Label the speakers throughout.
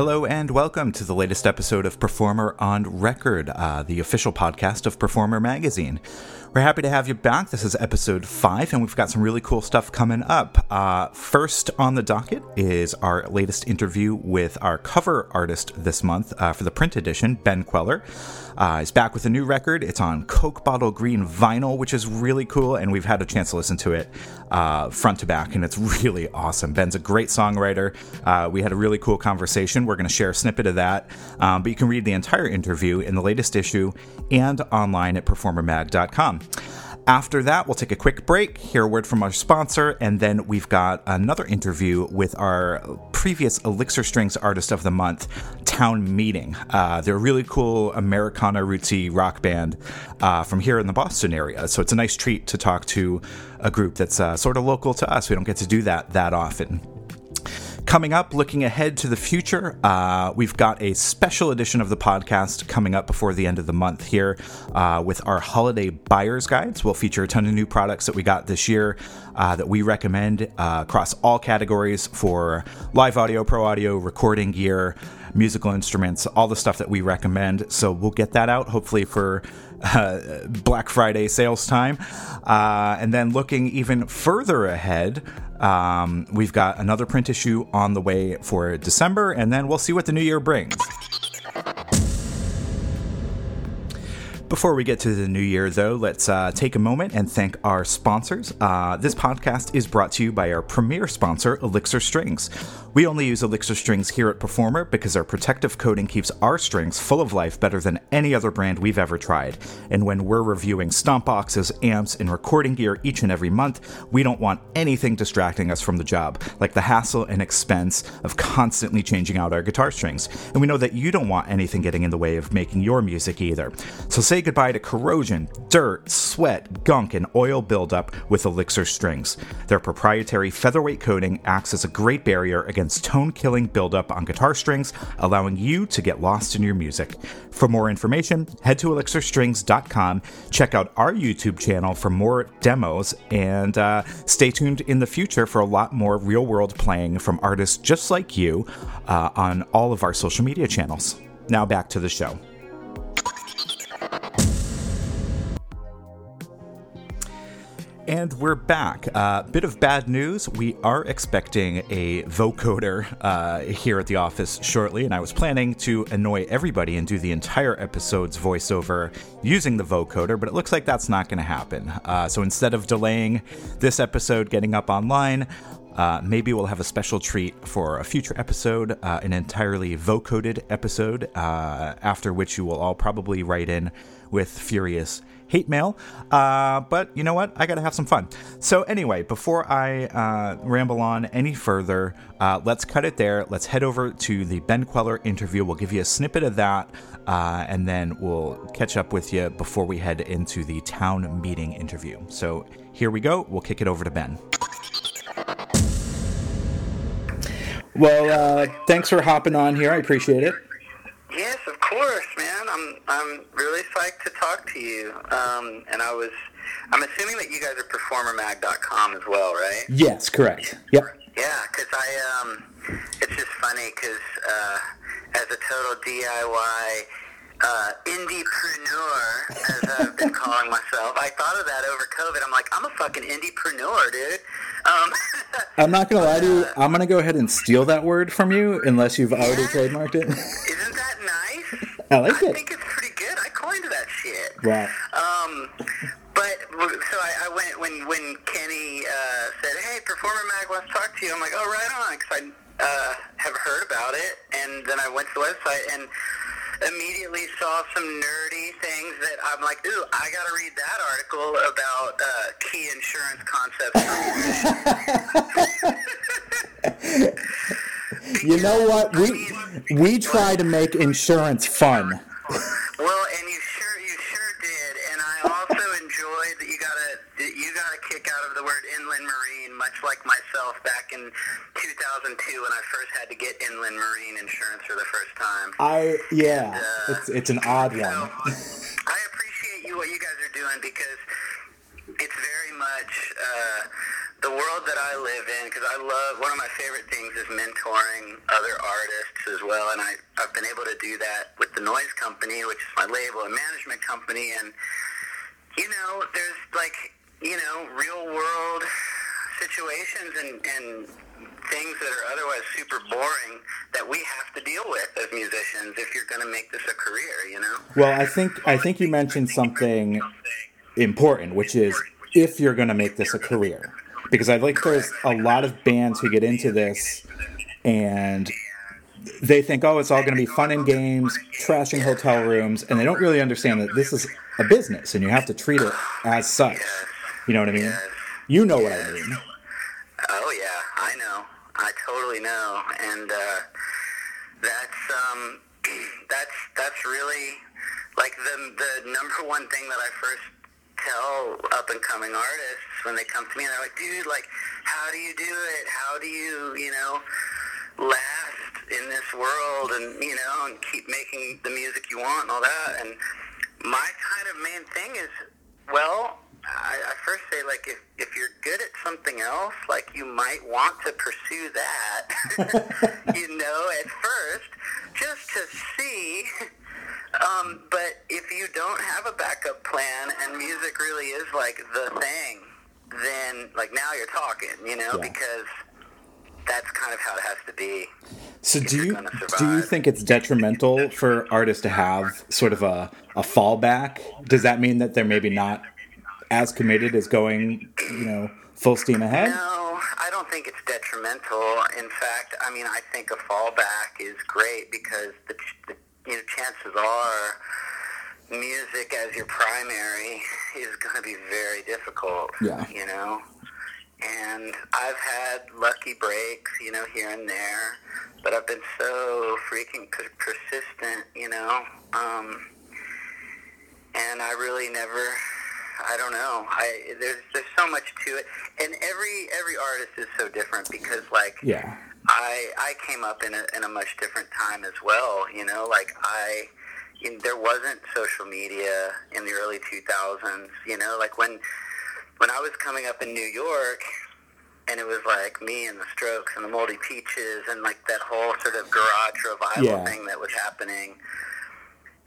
Speaker 1: Hello and welcome to the latest episode of Performer on Record, uh, the official podcast of Performer Magazine. We're happy to have you back. This is episode five, and we've got some really cool stuff coming up. Uh, first on the docket is our latest interview with our cover artist this month uh, for the print edition, Ben Kweller. Uh, he's back with a new record. It's on Coke Bottle Green vinyl, which is really cool, and we've had a chance to listen to it uh, front to back, and it's really awesome. Ben's a great songwriter. Uh, we had a really cool conversation. We're going to share a snippet of that, um, but you can read the entire interview in the latest issue and online at performermag.com. After that, we'll take a quick break, hear a word from our sponsor, and then we've got another interview with our previous Elixir Strings Artist of the Month, Town Meeting. Uh, they're a really cool Americana rootsy rock band uh, from here in the Boston area, so it's a nice treat to talk to a group that's uh, sort of local to us. We don't get to do that that often. Coming up, looking ahead to the future, uh, we've got a special edition of the podcast coming up before the end of the month here uh, with our holiday buyer's guides. We'll feature a ton of new products that we got this year uh, that we recommend uh, across all categories for live audio, pro audio, recording gear, musical instruments, all the stuff that we recommend. So we'll get that out hopefully for uh, Black Friday sales time. Uh, and then looking even further ahead, um, we've got another print issue on the way for December, and then we'll see what the new year brings. Before we get to the new year, though, let's uh, take a moment and thank our sponsors. Uh, this podcast is brought to you by our premier sponsor, Elixir Strings. We only use Elixir strings here at Performer because our protective coating keeps our strings full of life better than any other brand we've ever tried. And when we're reviewing stomp boxes, amps, and recording gear each and every month, we don't want anything distracting us from the job, like the hassle and expense of constantly changing out our guitar strings. And we know that you don't want anything getting in the way of making your music either. So say goodbye to corrosion, dirt, sweat, gunk, and oil buildup with Elixir strings. Their proprietary featherweight coating acts as a great barrier against against tone killing buildup on guitar strings, allowing you to get lost in your music. For more information, head to elixirstrings.com, check out our YouTube channel for more demos, and uh, stay tuned in the future for a lot more real world playing from artists just like you uh, on all of our social media channels. Now back to the show. And we're back. A uh, bit of bad news. We are expecting a vocoder uh, here at the office shortly, and I was planning to annoy everybody and do the entire episode's voiceover using the vocoder, but it looks like that's not going to happen. Uh, so instead of delaying this episode getting up online, uh, maybe we'll have a special treat for a future episode, uh, an entirely vocoded episode, uh, after which you will all probably write in with furious hate mail. Uh, but you know what? I got to have some fun. So, anyway, before I uh, ramble on any further, uh, let's cut it there. Let's head over to the Ben Kweller interview. We'll give you a snippet of that, uh, and then we'll catch up with you before we head into the town meeting interview. So, here we go. We'll kick it over to Ben. Well, uh, thanks for hopping on here. I appreciate it.
Speaker 2: Yes, of course, man. I'm I'm really psyched to talk to you. Um, and I was, I'm assuming that you guys are performermag.com as well, right?
Speaker 1: Yes, correct. Yep.
Speaker 2: Yeah, because I um, it's just funny because uh, as a total DIY uh, indiepreneur, as I've been calling myself. I thought of that over COVID. I'm like, I'm a fucking indiepreneur, dude. Um,
Speaker 1: I'm not gonna lie to you. I'm gonna go ahead and steal that word from you, unless you've already trademarked it.
Speaker 2: Isn't?
Speaker 1: I like it.
Speaker 2: I think it's pretty good. I coined that shit.
Speaker 1: Wow.
Speaker 2: Um, but so I, I went when when Kenny uh, said, "Hey, Performer Mag wants to talk to you." I'm like, "Oh, right on," because I uh, have heard about it, and then I went to the website and immediately saw some nerdy things that I'm like, ooh, I got to read that article about uh, key
Speaker 1: insurance concepts. you know what? We we try to make insurance fun.
Speaker 2: Well, and you sure you sure did, and I also enjoyed that you got a you got a kick out of the word inland marine, much like myself back in 2002 when I first had to get inland marine insurance for the first time.
Speaker 1: I yeah, and, uh, it's it's an odd
Speaker 2: so
Speaker 1: one.
Speaker 2: I appreciate you what you guys are doing because it's very much uh, the world that I live in, because I love one of my favorite things is mentoring other artists as well, and I I've been able to do that with the Noise Company, which is my label and management company, and you know, there's like you know real world situations and and things that are otherwise super boring that we have to deal with as musicians if you're going to make this a career, you know.
Speaker 1: Well, I think I think you mentioned something important, which is if you're going to make this a career because I like there's a lot of bands who get into this and they think, oh, it's all going to be fun and games, trashing hotel rooms, and they don't really understand that this is a business and you have to treat it as such. You know what I mean? You know what I mean.
Speaker 2: Oh yeah, I know. I totally know, and uh, that's um, that's that's really like the the number one thing that I first tell up and coming artists when they come to me and they're like, dude, like, how do you do it? How do you, you know, last in this world and, you know, and keep making the music you want and all that? And my kind of main thing is, well, I, I first say, like, if, if you're good at something else, like, you might want to pursue that, you know, at first, just to see um, but you don't have a backup plan and music really is like the thing, then like now you're talking, you know, yeah. because that's kind of how it has to be.
Speaker 1: So do you do you think it's detrimental for artists to have sort of a, a fallback? Does that mean that they're maybe not as committed as going, you know, full steam ahead?
Speaker 2: No, I don't think it's detrimental. In fact, I mean, I think a fallback is great because the, the you know, chances are music as your primary is going to be very difficult.
Speaker 1: Yeah.
Speaker 2: You know, and I've had lucky breaks, you know, here and there, but I've been so freaking persistent, you know. Um, and I really never. I don't know. I there's there's so much to it, and every every artist is so different because like
Speaker 1: yeah
Speaker 2: I I came up in a in a much different time as well. You know, like I. You know, there wasn't social media in the early 2000s. You know, like when when I was coming up in New York, and it was like me and the Strokes and the Moldy Peaches and like that whole sort of garage revival yeah. thing that was happening.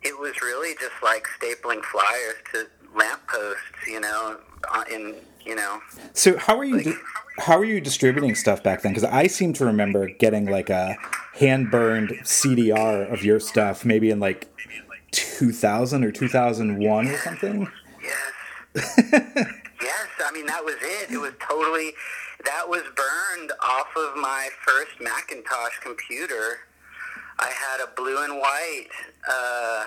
Speaker 2: It was really just like stapling flyers to lampposts, you know, uh, in you know.
Speaker 1: So how are you? Like, how are you distributing stuff back then? Because I seem to remember getting like a hand burned CDR of your stuff, maybe in like 2000 or 2001 or something.
Speaker 2: Yes. yes. I mean, that was it. It was totally. That was burned off of my first Macintosh computer. I had a blue and white uh,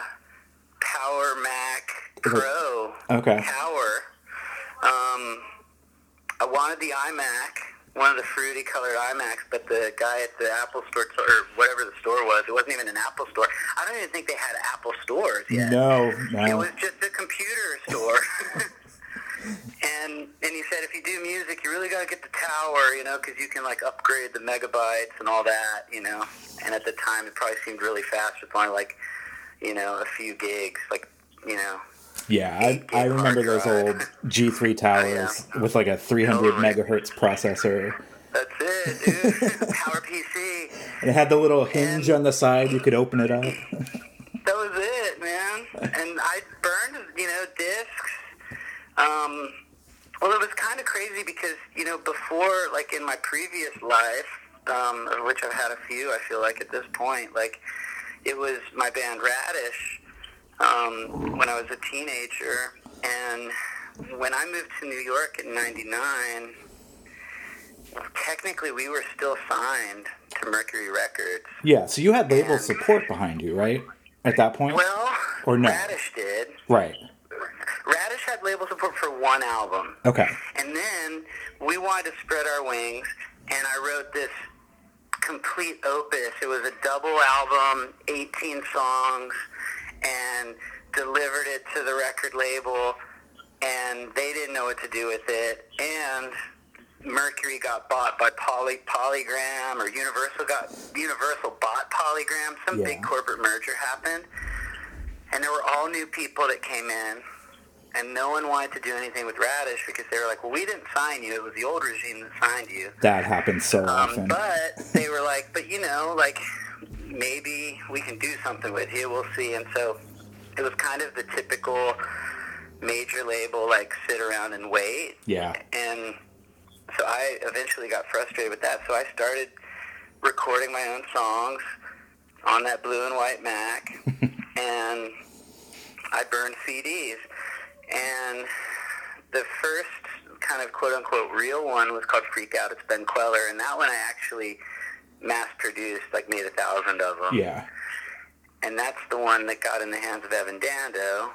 Speaker 2: Power Mac Pro.
Speaker 1: Okay.
Speaker 2: Power. Um, I wanted the iMac, one of the fruity colored iMacs, but the guy at the Apple store or whatever the store was, it wasn't even an Apple store. I don't even think they had Apple stores yet.
Speaker 1: No, no.
Speaker 2: It was just a computer store. and and he said if you do music, you really got to get the tower, you know, because you can like upgrade the megabytes and all that, you know. And at the time, it probably seemed really fast with only like, you know, a few gigs, like you know,
Speaker 1: yeah, I, I remember those old G3 towers with like a 300 megahertz processor.
Speaker 2: That's it, dude. Power PC.
Speaker 1: And it had the little hinge and on the side. You could open it up.
Speaker 2: that was it, man. And I burned, you know, discs. Um, well, it was kind of crazy because, you know, before, like in my previous life, um, of which I've had a few, I feel like at this point, like it was my band Radish um, when I was a teenager. And when I moved to New York in 99, technically we were still signed to Mercury Records.
Speaker 1: Yeah, so you had label and, support behind you, right? At that point?
Speaker 2: Well,
Speaker 1: or no?
Speaker 2: Radish did.
Speaker 1: Right.
Speaker 2: Radish had label support for one album.
Speaker 1: Okay.
Speaker 2: And then we wanted to spread our wings, and I wrote this complete opus. It was a double album, 18 songs and delivered it to the record label, and they didn't know what to do with it. And Mercury got bought by Poly Polygram, or Universal got Universal bought Polygram. Some yeah. big corporate merger happened, and there were all new people that came in. and no one wanted to do anything with Radish because they were like, "Well, we didn't sign you; it was the old regime that signed you."
Speaker 1: That happens so
Speaker 2: Um,
Speaker 1: often.
Speaker 2: but they were like, "But you know, like maybe we can do something with you. We'll see." And so it was kind of the typical major label, like sit around and wait.
Speaker 1: yeah.
Speaker 2: And so I eventually got frustrated with that. So I started recording my own songs on that blue and white Mac, and I burned CDs. And the first kind of quote unquote real one was called Freak Out. It's Ben Kweller, and that one I actually mass produced, like made a thousand of them
Speaker 1: Yeah.
Speaker 2: and that's the one that got in the hands of Evan Dando,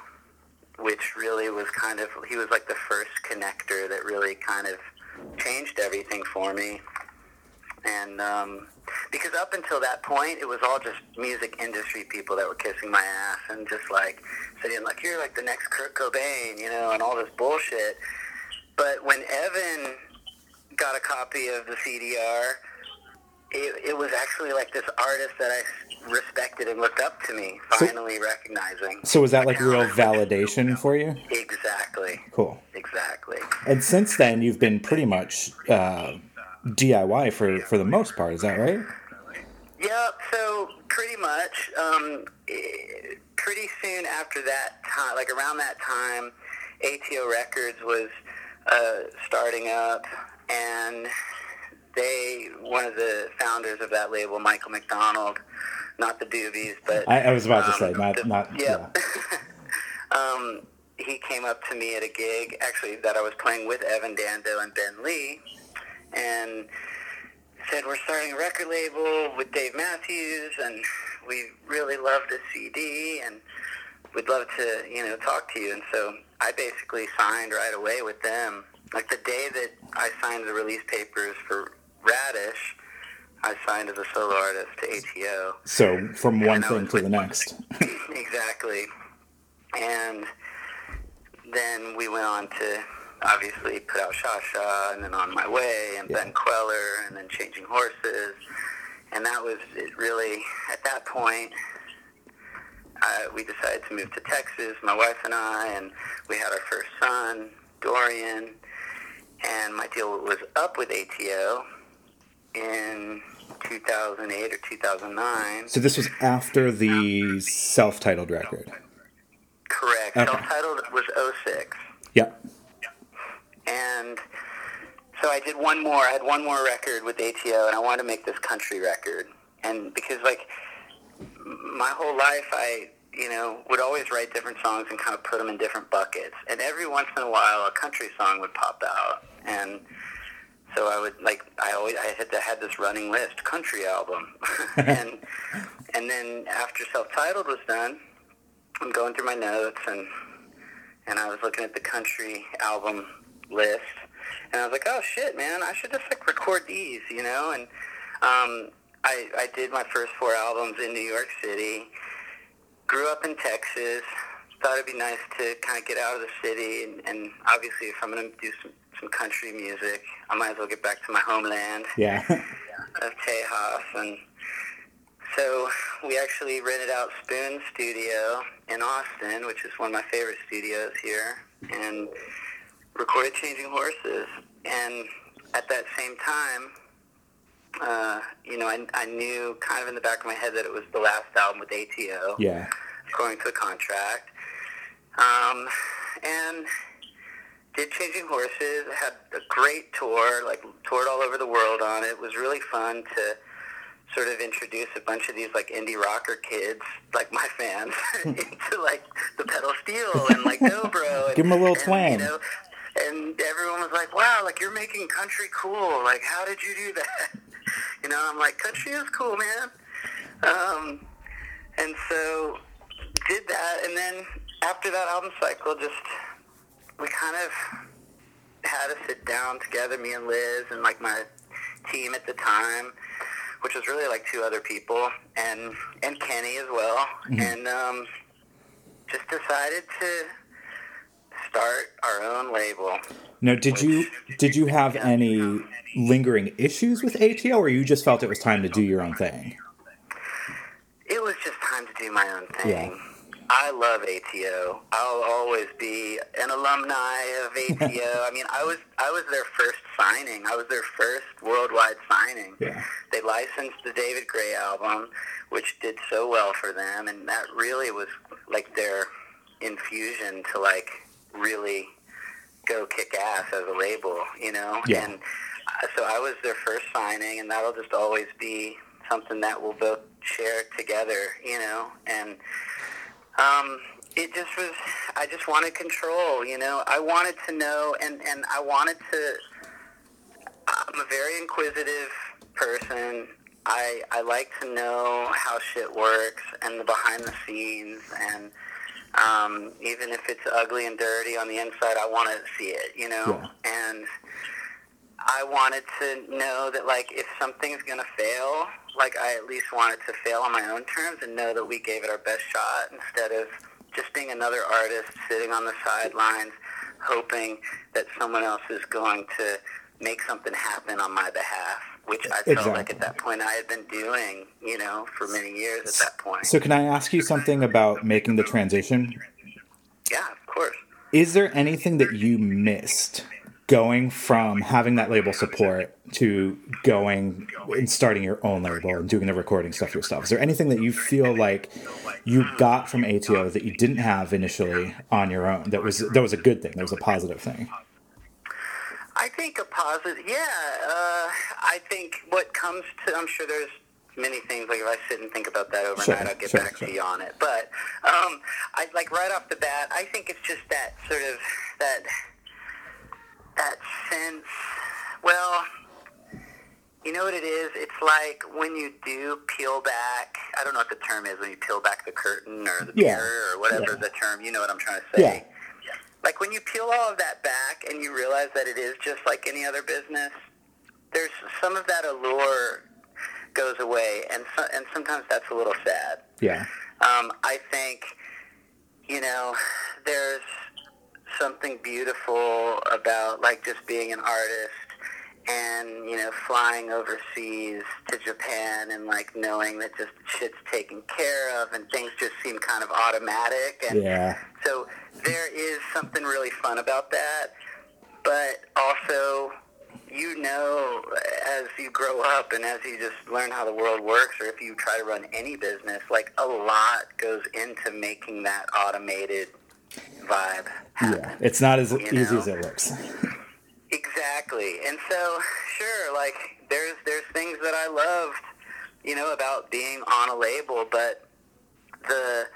Speaker 2: which really was kind of he was like the first connector that really kind of changed everything for me. And um, because up until that point, it was all just music industry people that were kissing my ass and just like saying like you're like the next Kurt Cobain, you know, and all this bullshit. But when Evan got a copy of the CDR, it, it was actually like this artist that I respected and looked up to me,
Speaker 1: So-
Speaker 2: finally recognizing.
Speaker 1: So was that like
Speaker 2: Yeah.
Speaker 1: real validation for you?
Speaker 2: Exactly.
Speaker 1: Cool.
Speaker 2: Exactly.
Speaker 1: And since then, you've been pretty much uh, DIY for for the most part. Is that right?
Speaker 2: Yeah, so pretty much, um, eh, pretty soon after that time, like around that time, ATO Records was uh, starting up, and they, one of the founders of that label, Michael McDonald, not the Doobies, but
Speaker 1: I, I was about to
Speaker 2: Um,
Speaker 1: say not
Speaker 2: the-
Speaker 1: not.
Speaker 2: yeah.
Speaker 1: Yeah.
Speaker 2: um, he came up to me at a gig, actually, that I was playing with Evan Dando and Ben Lee, and said, We're starting a record label with Dave Matthews, and we really love this CD, and we'd love to, you know, talk to you. And so I basically signed right away with them. Like the day that I signed the release papers for Radish, I signed as a solo artist to ATO.
Speaker 1: So from one thing to the next.
Speaker 2: exactly. And then we went on to obviously put out Sha Sha and then On My Way and
Speaker 1: Yeah.
Speaker 2: Ben Kweller and then Changing Horses. And that was it really, at that point, uh, we decided to move to Texas, my wife and I, and we had our first son, Dorian. And my deal was up with ATO in 2008 or 2009.
Speaker 1: So this was after the self-titled record.
Speaker 2: Correct.
Speaker 1: Okay.
Speaker 2: Self-titled was 06.
Speaker 1: Yep.
Speaker 2: And so I did one more. I had one more record with ATO, and I wanted to make this country record. And because, like, my whole life, I, you know, would always write different songs and kind of put them in different buckets. And every once in a while, a country song would pop out. And so I would, like, I always, I had, to, had this running list, country album. and, and then after self-titled was done, I'm going through my notes and and I was looking at the country album list, and I was like, oh shit, man, I should just like record these, you know. And um, I I did my first four albums in New York City. Grew up in Texas. Thought it'd be nice to kind of get out of the city, and, and obviously, if I'm gonna do some some country music, I might as well get back to my homeland
Speaker 1: Yeah.
Speaker 2: of Tejas, and so we actually rented out Spoon Studio in Austin, which is one of my favorite studios here, and recorded Changing Horses. And at that same time, uh, you know, I, I knew kind of in the back of my head that it was the last album with ATO,
Speaker 1: yeah.
Speaker 2: according to the contract. Um, and did Changing Horses, had a great tour, like toured all over the world on it. It was really fun to sort of introduce a bunch of these like indie rocker kids, like my fans, into like the pedal steel and like dobro. And,
Speaker 1: Give 'em a little
Speaker 2: and,
Speaker 1: twang.
Speaker 2: You know, and everyone was like, "Wow, like you're making country cool. Like, how did you do that?" You know, I'm like, "Country is cool, man." Um, and so did that, and then after that album cycle, just we kind of had to sit down together, me and Liz, and like my team at the time, which was really like two other people, and and Kenny as well, and um, just decided to start our own label.
Speaker 1: Now, did you did you have any lingering issues with ATO, or you just felt it was time to do your own thing?
Speaker 2: It was just time to do my own thing.
Speaker 1: Yeah.
Speaker 2: I love ATO. I'll always be an alumni of ATO. I mean, I was I was their first signing. I was their first worldwide signing.
Speaker 1: Yeah.
Speaker 2: They licensed the David Gray album, which did so well for them, and that really was like their infusion to like really go kick ass as a label, you know.
Speaker 1: Yeah.
Speaker 2: And uh, so I was their first signing, and that'll just always be something that we'll both share together, you know. And um, it just was. I just wanted control, you know. I wanted to know, and and I wanted to. I'm a very inquisitive person. I I like to know how shit works and the behind the scenes and. Um, even if it's ugly and dirty on the inside, I want to see it, you know. And I wanted to know that, like, if something's gonna fail, like, I at least wanted to fail on my own terms and know that we gave it our best shot instead of just being another artist sitting on the sidelines, hoping that someone else is going to make something happen on my behalf. Which I felt like at that point I had been doing, you know, for many years at that point.
Speaker 1: So, can I ask you something about making the transition?
Speaker 2: yeah, of course.
Speaker 1: Is there anything that you missed going from having that label support to going and starting your own label and doing the recording stuff yourself? Is there anything that you feel like you got from ATO that you didn't have initially on your own that was that was a good thing, that was a positive thing?
Speaker 2: I think a positive, yeah. Uh, I think what comes to, I'm sure there's many things. Like if I sit and think about that overnight,
Speaker 1: Sure,
Speaker 2: I'll get
Speaker 1: sure,
Speaker 2: back
Speaker 1: sure.
Speaker 2: to you on it. But um, I like right off the bat, I think it's just that sort of that that sense. Well, you know what it is? It's like when you do peel back. I don't know what the term is when you peel back the curtain or the
Speaker 1: Yeah,
Speaker 2: mirror or whatever
Speaker 1: yeah.
Speaker 2: the term. You know what I'm trying to say?
Speaker 1: Yeah.
Speaker 2: Like when you peel all of that back and you realize that it is just like any other business, there's some of that allure goes away, and so, and sometimes that's a little sad.
Speaker 1: Yeah.
Speaker 2: Um, I think, you know, there's something beautiful about like just being an artist and you know flying overseas to Japan and like knowing that just shit's taken care of and things just seem kind of automatic and
Speaker 1: Yeah.
Speaker 2: so there is something really fun about that, but also you know as you grow up and as you just learn how the world works or if you try to run any business, like a lot goes into making that automated vibe happen.
Speaker 1: Yeah. It's not as
Speaker 2: You
Speaker 1: easy
Speaker 2: know?
Speaker 1: as it looks.
Speaker 2: Exactly. And so, sure, like there's there's things that I loved, you know, about being on a label, but the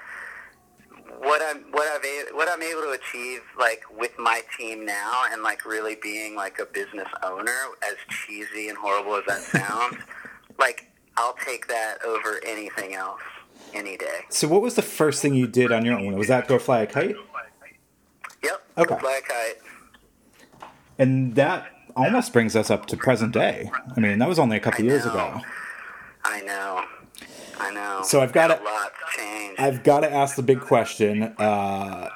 Speaker 2: what I'm what I've a- what I'm able to achieve like with my team now and like really being like a business owner, as cheesy and horrible as that sounds, like I'll take that over anything else any day.
Speaker 1: So, what was the first thing you did on your own? Was that go fly a kite?
Speaker 2: Yep.
Speaker 1: Okay.
Speaker 2: A.
Speaker 1: And that almost brings us up to present day. I mean, that was only a couple years ago.
Speaker 2: I know. I know.
Speaker 1: So I've got
Speaker 2: a
Speaker 1: it-
Speaker 2: lot changed.
Speaker 1: I've got to ask the big question. Uh,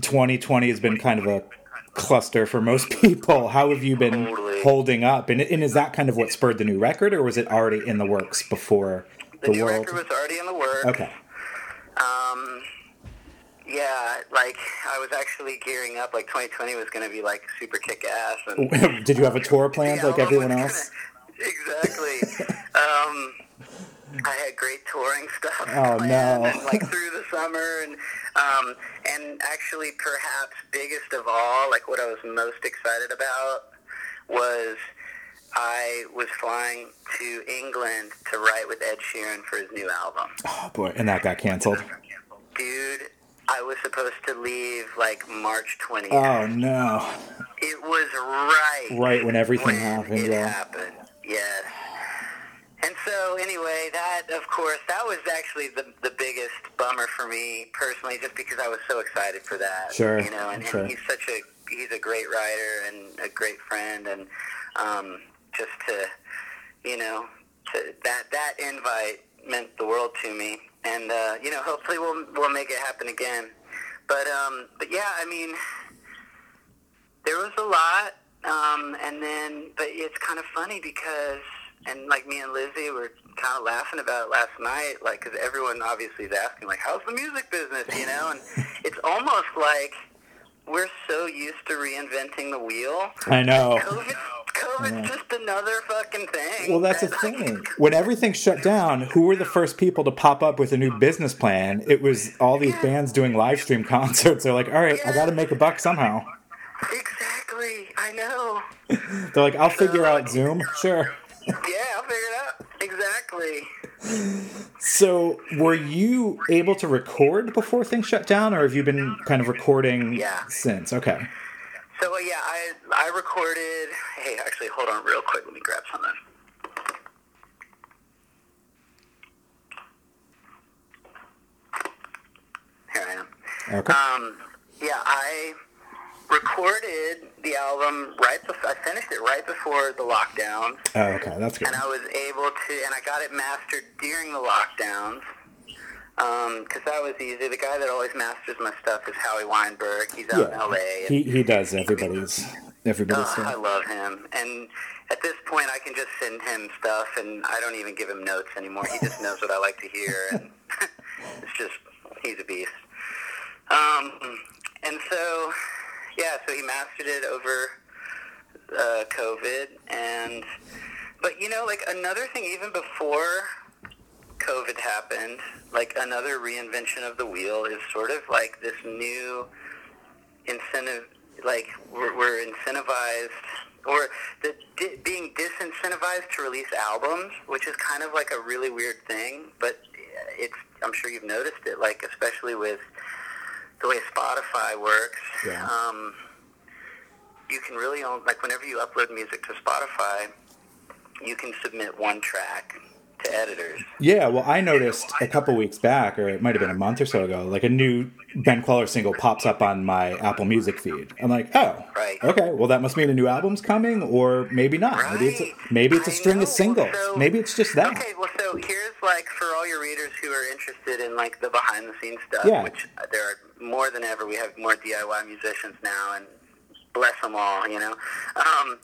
Speaker 1: 2020 has been kind of a cluster for most people. How have you been
Speaker 2: Totally.
Speaker 1: holding up? And, and is that kind of what spurred the new record, or was it already in the works before
Speaker 2: the
Speaker 1: the,
Speaker 2: new
Speaker 1: world?
Speaker 2: record was already in the works.
Speaker 1: okay.
Speaker 2: Um, yeah, like I was actually gearing up. Like 2020 was going to be like super kick ass, and
Speaker 1: Did you have a tour planned like everyone else?
Speaker 2: gonna- exactly. um, I had great touring stuff
Speaker 1: Oh,
Speaker 2: planned,
Speaker 1: no.
Speaker 2: and like through the summer, and um, and actually perhaps biggest of all, like what I was most excited about was I was flying to England to write with Ed Sheeran for his new album.
Speaker 1: Oh boy, and that got canceled.
Speaker 2: Dude, I was supposed to leave like March 20th.
Speaker 1: Oh no!
Speaker 2: It was right.
Speaker 1: Right when everything
Speaker 2: when
Speaker 1: happened,
Speaker 2: It
Speaker 1: yeah.
Speaker 2: happened. Yes. And so, anyway, that of course, that was actually the the biggest bummer for me personally, just because I was so excited for that.
Speaker 1: Sure,
Speaker 2: You know, and,
Speaker 1: sure.
Speaker 2: and he's such a he's a great writer and a great friend, and um, just to you know to, that that invite meant the world to me, and uh, you know, hopefully we'll we'll make it happen again. But um, but yeah, I mean, there was a lot, um, and then but it's kind of funny because and like me and Lizzie were kind of laughing about it last night, like because everyone obviously is asking, like, how's the music business, you know? And it's almost like we're so used to reinventing the wheel.
Speaker 1: I know.
Speaker 2: COVID, COVID's just another fucking thing.
Speaker 1: Well, that's the thing. When everything shut down, who were the first people to pop up with a new business plan? It was all these bands doing live stream concerts. They're like, all right, I got to make a buck somehow.
Speaker 2: Exactly. I know.
Speaker 1: They're like, I'll figure out Zoom. Sure.
Speaker 2: Yeah, I'll figure it out. Exactly.
Speaker 1: So, were you able to record before things shut down, or have you been kind of recording
Speaker 2: Yeah.
Speaker 1: since? Okay.
Speaker 2: So uh, yeah, I I recorded. Hey, actually, hold on real quick. Let me grab something. Here I am.
Speaker 1: Okay.
Speaker 2: Um, yeah, I recorded the album right before I finished it right before the lockdowns,
Speaker 1: Oh, okay. That's good.
Speaker 2: and I was able to, and I got it mastered during the lockdowns. Because that was easy. The guy that always masters my stuff is Howie Weinberg. He's out in LA. and-
Speaker 1: He he does everybody's everybody's
Speaker 2: Oh, I love him. And at this point, I can just send him stuff, and I don't even give him notes anymore. He just knows what I like to hear, and it's just he's a beast. Um, and so, yeah, so he mastered it over uh, COVID, and but you know, like another thing, even before COVID happened, like another reinvention of the wheel is sort of like this new incentive, like we're, we're incentivized or the di- being disincentivized to release albums, which is kind of like a really weird thing. But it's I'm sure you've noticed it, like especially with the way Spotify works.
Speaker 1: Yeah.
Speaker 2: Um, you can really own like whenever you upload music to Spotify, you can submit one track to editors.
Speaker 1: Yeah, well, I noticed a couple weeks back, or it might have been a month or so ago, like a new Ben Kweller single pops up on my Apple Music feed. I'm like, oh,
Speaker 2: Right.
Speaker 1: okay, well, that must mean a new album's coming, or maybe not. Maybe it's a, maybe it's a string of singles.
Speaker 2: So-
Speaker 1: maybe it's just that.
Speaker 2: Okay, well, so here's like for all your readers who are interested in like the behind the scenes stuff,
Speaker 1: Yeah.
Speaker 2: which there are more than ever. We have more DIY musicians now, and bless them all, you know. Um,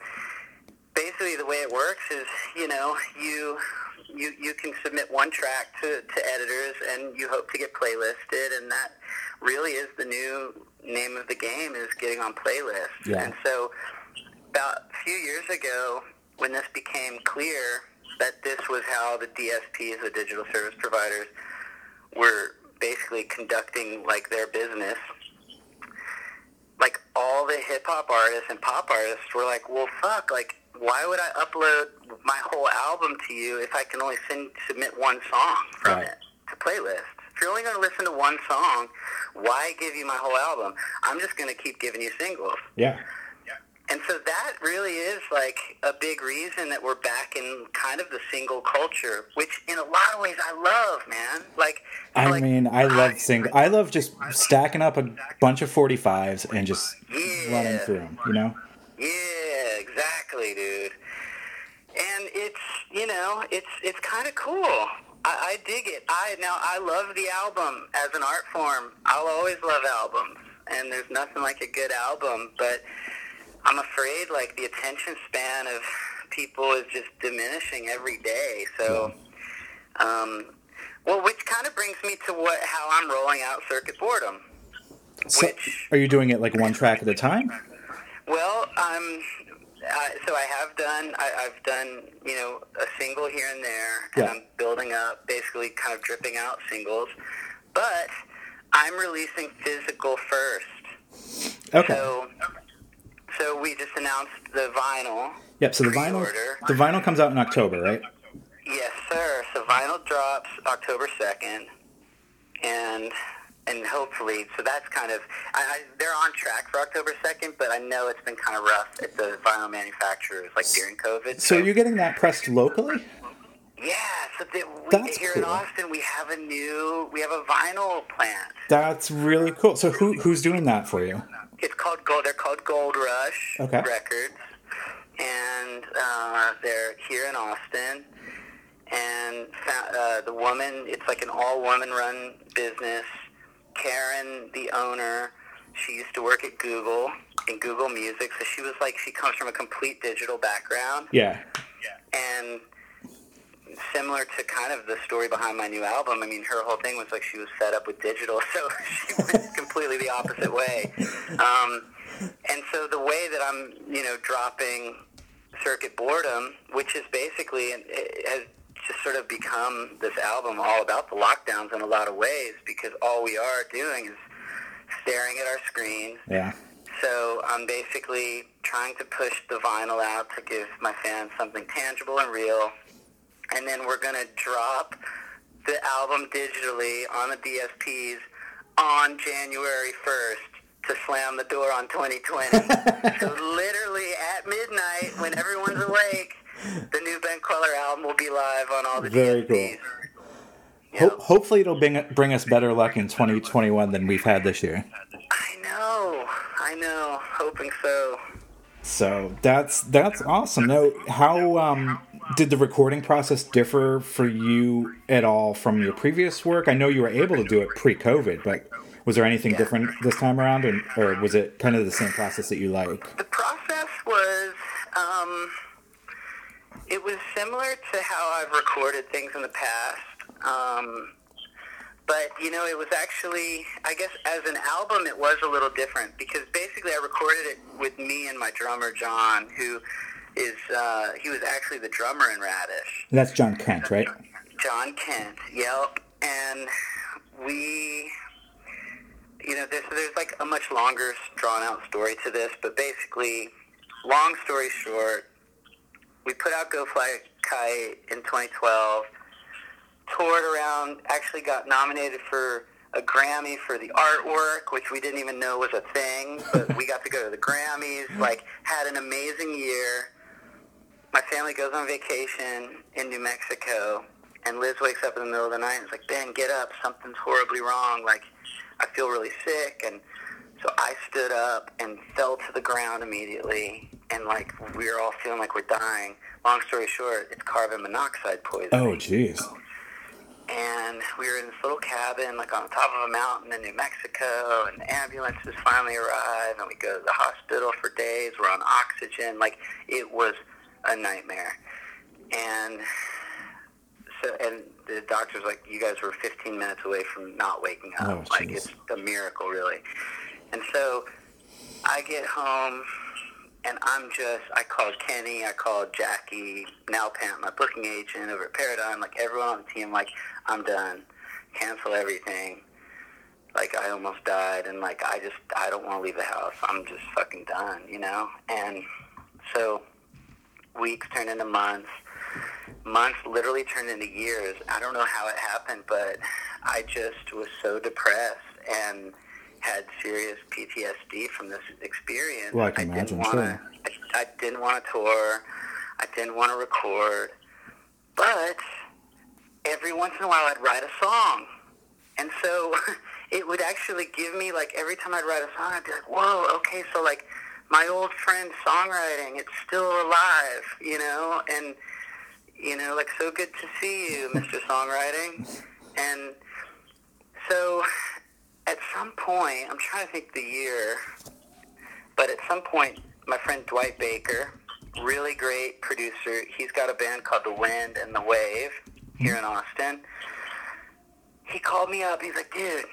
Speaker 2: basically, the way it works is, you know, you you you can submit one track to to editors, and you hope to get playlisted, and that really is the new name of the game is getting on playlists.
Speaker 1: Yeah.
Speaker 2: And so, about a few years ago, when this became clear that this was how the DSPs, the digital service providers, were basically conducting like their business, like all the hip hop artists and pop artists were like, well, fuck, like, why would I upload my whole album to you if I can only send, submit one song from
Speaker 1: Right.
Speaker 2: it to playlist? If you're only going to listen to one song, why give you my whole album? I'm just going to keep giving you singles.
Speaker 1: Yeah.
Speaker 2: And so that really is like a big reason that we're back in kind of the single culture, which in a lot of ways I love, man. Like,
Speaker 1: I
Speaker 2: like,
Speaker 1: mean, I love single. I love just stacking up a bunch of 45s and just running through them, you know?
Speaker 2: Yeah, exactly, dude. And it's you know it's it's kind of cool. I, I dig it. I now I love the album as an art form. I'll always love albums, and there's nothing like a good album. But I'm afraid like the attention span of people is just diminishing every day. So, um, well, which kind of brings me to what how I'm rolling out Circuit Boredom.
Speaker 1: So,
Speaker 2: Which-
Speaker 1: are you doing it like one track at a time?
Speaker 2: Well, um, uh, so I have done. I, I've done, you know, a single here and there, and
Speaker 1: Yeah.
Speaker 2: I'm building up, basically, kind of dripping out singles. But I'm releasing physical first.
Speaker 1: Okay.
Speaker 2: So, so we just announced the vinyl.
Speaker 1: Yep. So the vinyl, the vinyl comes out in October, right?
Speaker 2: Yes, sir. So vinyl drops October second, and and hopefully, so that's kind of I, I, they're on track for October second, but I know it's been kind of rough at the vinyl manufacturers, like during COVID.
Speaker 1: So you're getting that pressed locally?
Speaker 2: yeah, so we,
Speaker 1: That's
Speaker 2: here in. Austin, we have a new we have a vinyl plant.
Speaker 1: That's really cool. So who who's doing that for you?
Speaker 2: It's called Gold. They're called Gold Rush
Speaker 1: Okay.
Speaker 2: Records, and uh, they're here in Austin. And uh, the woman, it's like an all-woman-run business. Karen, the owner, she used to work at Google in Google Music, so she was like she comes from a complete digital background,
Speaker 1: Yeah.
Speaker 2: and similar to kind of the story behind my new album. I mean, her whole thing was like she was fed up with digital, so she went completely the opposite way. Um, and so the way that I'm, you know, dropping Circuit Boredom, which is basically it has just sort of become this album all about the lockdowns in a lot of ways because all we are doing is staring at our screens.
Speaker 1: Yeah.
Speaker 2: So I'm basically trying to push the vinyl out to give my fans something tangible and real. And then we're going to drop the album digitally on the DSPs on January 1st to slam the door on 2020. so literally at midnight when everyone's awake, the new Ben Kweller album will be live on all the
Speaker 1: Very
Speaker 2: DSPs.
Speaker 1: cool. Ho- hopefully, it'll bring bring us better luck in 2021 than we've had this year.
Speaker 2: I know, I know, hoping so.
Speaker 1: So that's that's awesome. Now, how um, did the recording process differ for you at all from your previous work? I know you were able to do it pre-COVID, but was there anything different this time around, or, or was it kind of the same process that you like?
Speaker 2: The process was, um, it was similar to how I've recorded things in the past. Um, but, you know, it was actually, I guess as an album, it was a little different because basically I recorded it with me and my drummer, John, who is, uh, he was actually the drummer in Radish.
Speaker 1: That's John Kent, right?
Speaker 2: John Kent, yep. And we, you know, there's, there's like a much longer, drawn out story to this, but basically, long story short, we put out Go Fly Kite in 2012, toured around, actually got nominated for a Grammy for the artwork, which we didn't even know was a thing, but we got to go to the Grammys, like, had an amazing year. My family goes on vacation in New Mexico, and Liz wakes up in the middle of the night and is like, Ben, get up, something's horribly wrong, like, I feel really sick, and so I stood up and fell to the ground immediately, and like we were all feeling like we're dying. Long story short, it's carbon monoxide poisoning.
Speaker 1: Oh, jeez.
Speaker 2: And we were in this little cabin, like on top of a mountain in New Mexico, and the ambulances finally arrived, and we go to the hospital for days. We're on oxygen, like it was a nightmare. And so, and the doctor's like, "You guys were 15 minutes away from not waking up.
Speaker 1: Oh,
Speaker 2: like it's a miracle, really." And so I get home and I'm just, I called Kenny, I called Jackie, now Pam, my booking agent over at Paradigm, like everyone on the team, like, I'm done. Cancel everything. Like, I almost died, and like, I just, I don't want to leave the house. I'm just fucking done, you know? And so weeks turned into months. Months literally turned into years. I don't know how it happened, but I just was so depressed and had serious PTSD from this experience.
Speaker 1: Well, I can
Speaker 2: didn't
Speaker 1: imagine,
Speaker 2: wanna, I, I didn't want to tour. I didn't want to record. But every once in a while, I'd write a song. And so it would actually give me, like, every time I'd write a song, I'd be like, whoa, okay, so, like, my old friend songwriting, it's still alive, you know? And, you know, like, so good to see you, Mr. Songwriting. And so at some point, I'm trying to think the year, but at some point, my friend Dwight Baker, really great producer, he's got a band called The Wind and the Wave here in hmm. Austin. He called me up. He's like, dude,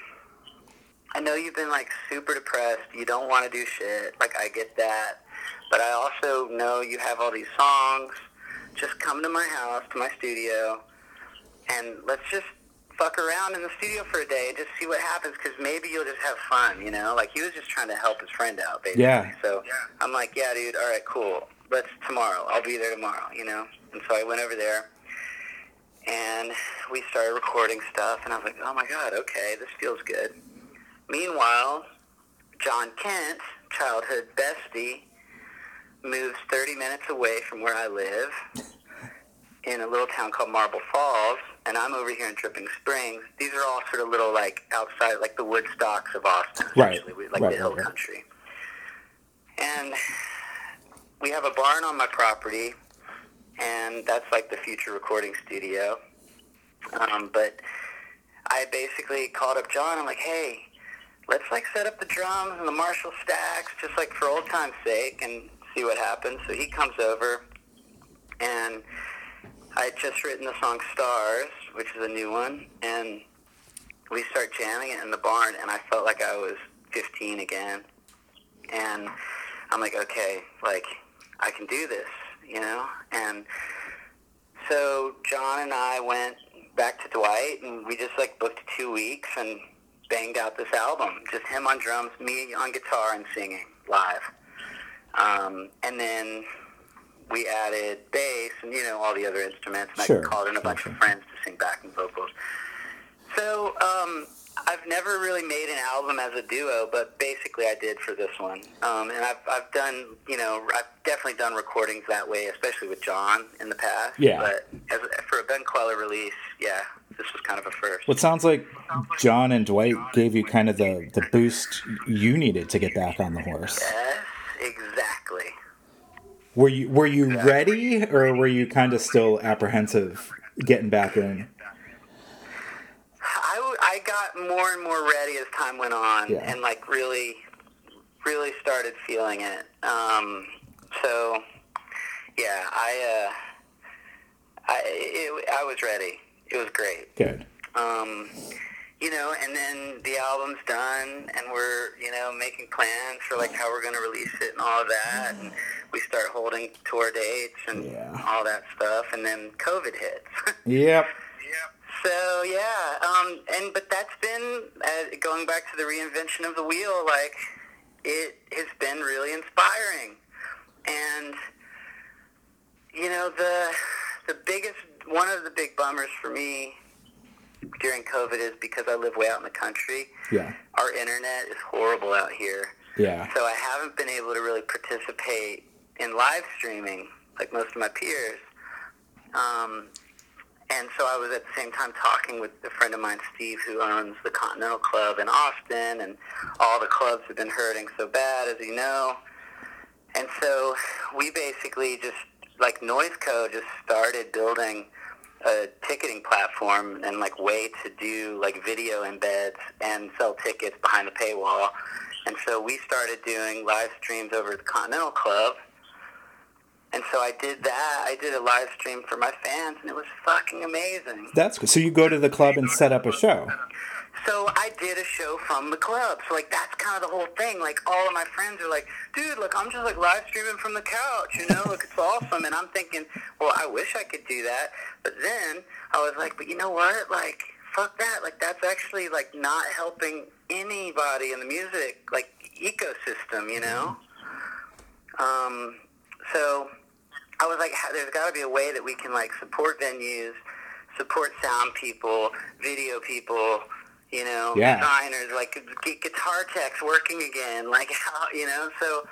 Speaker 2: I know you've been like super depressed. You don't want to do shit. Like, I get that. But I also know you have all these songs. Just come to my house, to my studio, and let's just fuck around in the studio for a day and just see what happens because maybe you'll just have fun, you know? Like, he was just trying to help his friend out, basically.
Speaker 1: Yeah.
Speaker 2: So I'm like, yeah, dude, all right, cool. Let's tomorrow. I'll be there tomorrow, you know? And so I went over there and we started recording stuff and I was like, oh my God, okay, this feels good. Meanwhile, John Kent, childhood bestie, moves 30 minutes away from where I live in a little town called Marble Falls, and I'm over here in Dripping Springs. These are all sort of little, like, outside, like the Woodstocks of Austin,
Speaker 1: Right.
Speaker 2: essentially, we- like
Speaker 1: Right,
Speaker 2: the hill
Speaker 1: right.
Speaker 2: country. And we have a barn on my property, and that's like the future recording studio. Um, but I basically called up John. I'm like, hey, let's like set up the drums and the Marshall stacks just like for old time's sake and see what happens. So he comes over and I had just written the song Stars, which is a new one, and we start jamming it in the barn, and I felt like I was 15 again. And I'm like, okay, like, I can do this, you know? And so John and I went back to Dwight, and we just, like, booked two weeks and banged out this album. Just him on drums, me on guitar and singing live. Um, and then we added bass and you know all the other instruments. And
Speaker 1: Sure,
Speaker 2: I called in a bunch
Speaker 1: sure.
Speaker 2: of friends to sing backing vocals. So um, I've never really made an album as a duo, but basically I did for this one. Um, and I've I've done you know I've definitely done recordings that way, especially with John in the past.
Speaker 1: Yeah.
Speaker 2: But as for a Ben Kweller release, yeah, this was kind of a first.
Speaker 1: Well, it sounds like John and Dwight gave you kind of the, the boost you needed to get back on the horse.
Speaker 2: Yes, exactly.
Speaker 1: Were you were you ready, or were you kind of still apprehensive getting back in?
Speaker 2: I, I got more and more ready as time went on,
Speaker 1: Yeah.
Speaker 2: and like really, really started feeling it. Um, so, yeah, I, uh, I, it, I was ready. It was great.
Speaker 1: Good.
Speaker 2: Um, you know, and then the album's done, and we're you know making plans for like how we're going to release it and all of that, and we start holding tour dates and
Speaker 1: Yeah.
Speaker 2: all that stuff, and then COVID hits.
Speaker 1: Yep.
Speaker 2: So yeah, um, and but that's been uh, going back to the reinvention of the wheel. Like it has been really inspiring, and you know the the biggest one of the big bummers for me during COVID is because I live way out in the country.
Speaker 1: Yeah.
Speaker 2: Our internet is horrible out here.
Speaker 1: Yeah.
Speaker 2: So I haven't been able to really participate in live streaming like most of my peers. Um, and so I was at the same time talking with a friend of mine, Steve, who owns the Continental Club in Austin, and all the clubs have been hurting so bad, as you know. And so we basically just, like Noise Noiseco, just started building a ticketing platform and like way to do like video embeds and sell tickets behind the paywall. And so we started doing live streams over at the Continental Club. And so I did that. I did a live stream for my fans, and it was fucking amazing.
Speaker 1: That's good. So you go to the club and set up a show.
Speaker 2: So I did a show from the club. So like that's kind of the whole thing. Like all of my friends are like, dude, look, I'm just like live streaming from the couch, you know, look, it's awesome. And I'm thinking, well, I wish I could do that. But then I was like, but you know what? Like, fuck that. Like that's actually like not helping anybody in the music like ecosystem, you know. Um, so I was like, there's got to be a way that we can like support venues, support sound people, video people, you know,
Speaker 1: Yeah.
Speaker 2: designers, like guitar techs working again, like how you know. So